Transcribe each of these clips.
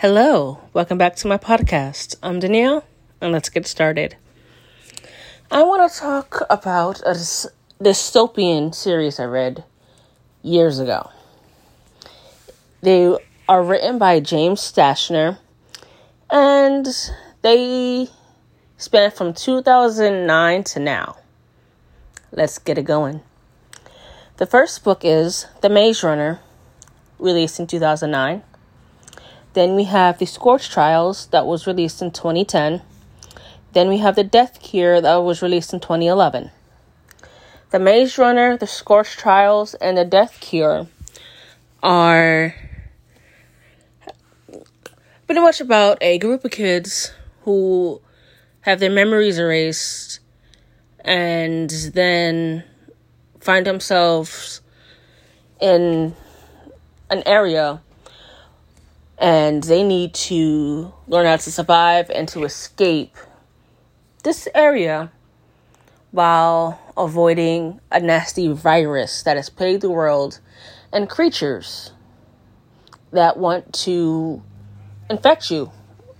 Hello, welcome back to my podcast. I'm Danielle, and let's get started. I want to talk about a dystopian series I read years ago. They are written by James Dashner, and they span from 2009 to now. Let's get it going. The first book is The Maze Runner, released in 2009. Then we have The Scorch Trials, that was released in 2010. Then we have The Death Cure, that was released in 2011. The Maze Runner, The Scorch Trials, and The Death Cure are pretty much about a group of kids who have their memories erased and then find themselves in an area and they need to learn how to survive and to escape this area while avoiding a nasty virus that has plagued the world and creatures that want to infect you,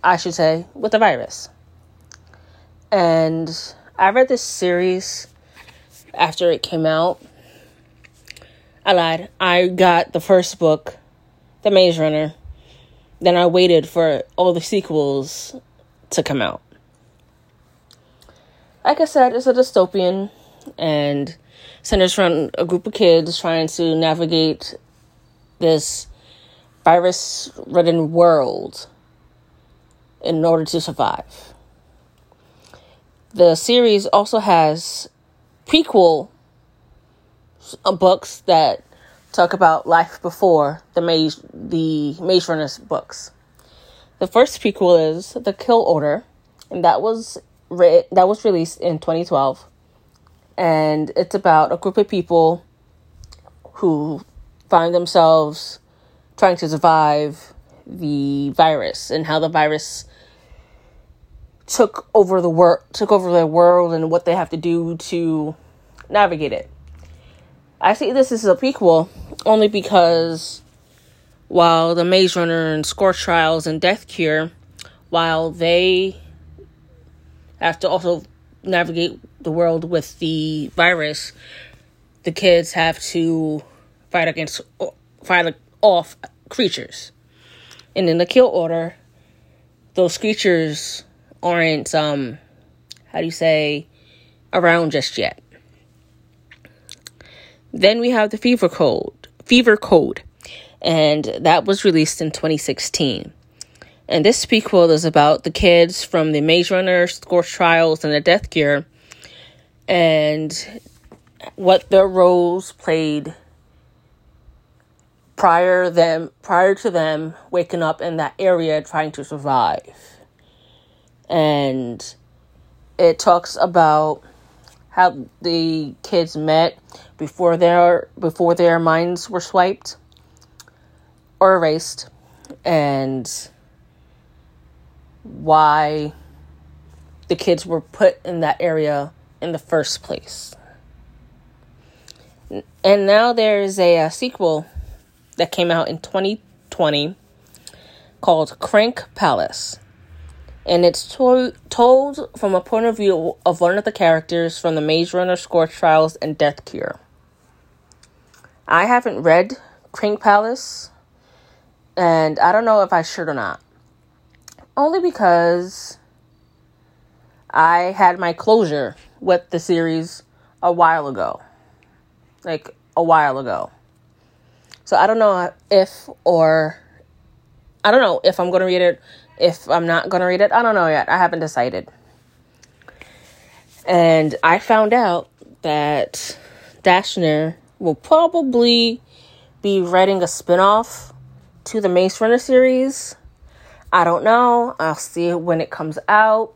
I should say, with the virus. And I read this series after it came out. I lied. I got the first book, The Maze Runner, then I waited for all the sequels to come out. Like I said, it's a dystopian and centers around a group of kids trying to navigate this virus ridden world in order to survive. The series also has prequel books that talk about life before the Maze the Maze Runners books. The first prequel is The Kill Order, and that was re- that was released in 2012, and it's about a group of people who find themselves trying to survive the virus and how the virus took over the world took over their world and what they have to do to navigate it. I see this as a prequel only because while the Maze Runner and Scorch Trials and Death Cure, while they have to also navigate the world with the virus, the kids have to fight against fight off creatures. And in the kill order, those creatures aren't um how do you say around just yet. Then we have the Fever Code, Fever Code, and that was released in 2016. And this prequel is about the kids from the Maze Runner, Scorch Trials, and the Death Cure, and what their roles played prior them prior to them waking up in that area trying to survive. And it talks about how the kids met before their before their minds were swiped or erased and why the kids were put in that area in the first place. And now there's a, a sequel that came out in 2020 called Crank Palace and it's to- told from a point of view of one of the characters from the Maze Runner, Scorch Trials, and Death Cure. I haven't read Crank Palace, and I don't know if I should or not. Only because I had my closure with the series a while ago. Like, a while ago. So I don't know if or I don't know if I'm going to read it if I'm not going to read it, I don't know yet. I haven't decided. And I found out that Dashner will probably be writing a spin-off to the Maze Runner series. I don't know. I'll see when it comes out.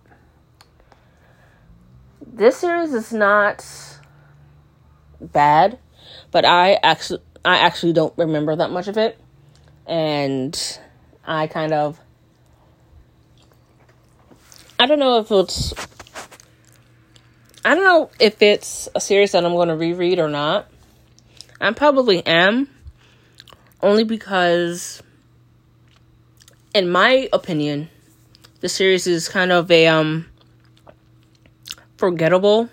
This series is not bad, but I actually I actually don't remember that much of it. And I kind of I don't know if it's I don't know if it's a series that I'm going to reread or not. I probably am only because in my opinion, the series is kind of a um forgettable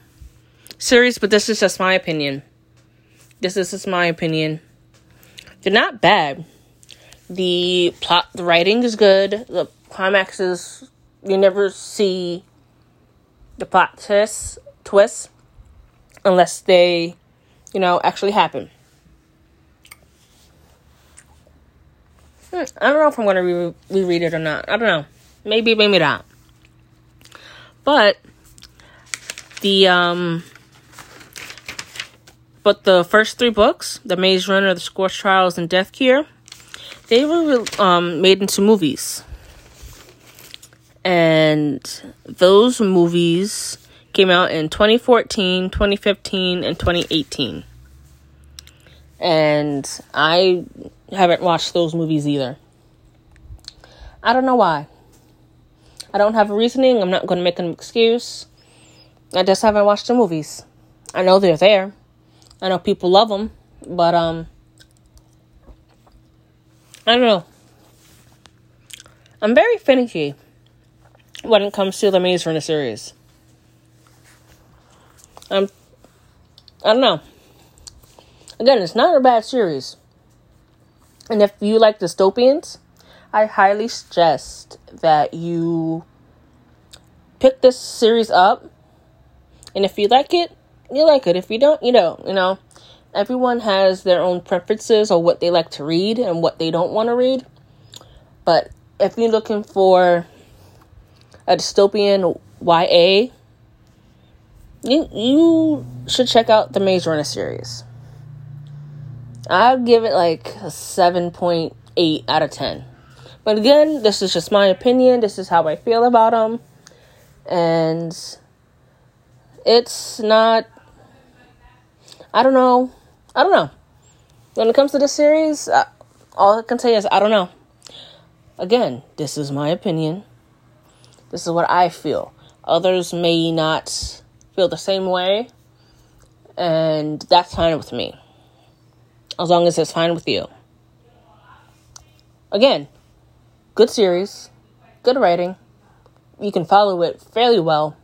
series, but this is just my opinion. This is just my opinion. They're not bad. The plot, the writing is good. The climax is you never see the plot twist twists unless they, you know, actually happen. Hmm, I don't know if I'm gonna re- reread it or not. I don't know. Maybe, maybe not. But the um but the first three books, The Maze Runner, The Scorch Trials, and Death Cure, they were um, made into movies. And those movies came out in 2014, 2015, and 2018. And I haven't watched those movies either. I don't know why. I don't have a reasoning. I'm not going to make an excuse. I just haven't watched the movies. I know they're there. I know people love them, but um, I don't know. I'm very finicky when it comes to the Maze Runner series. Um, I don't know. Again, it's not a bad series. And if you like dystopians, I highly suggest that you pick this series up. And if you like it, you like it. If you don't, you don't. You know, everyone has their own preferences or what they like to read and what they don't want to read. But if you're looking for a dystopian YA, you you should check out the Maze Runner series. I'll give it like a 7.8 out of 10. But again, this is just my opinion. This is how I feel about them. And it's not I don't know. I don't know. When it comes to this series, all I can say is I don't know. Again, this is my opinion. This is what I feel. Others may not feel the same way, and that's fine with me. As long as it's fine with you. Again, good series, good writing. You can follow it fairly well.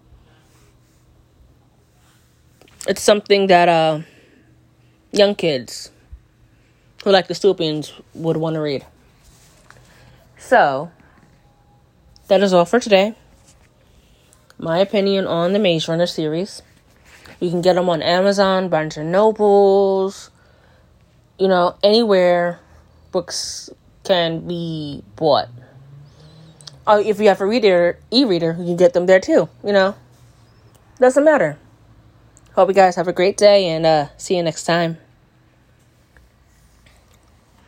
It's something that uh young kids who like dystopians would want to read. So, that is all for today. My opinion on the Maze Runner series. You can get them on Amazon, Barnes and Nobles, you know, anywhere books can be bought. Oh, if you have a reader, e-reader, you can get them there too. You know, doesn't matter. Hope you guys have a great day and uh, see you next time.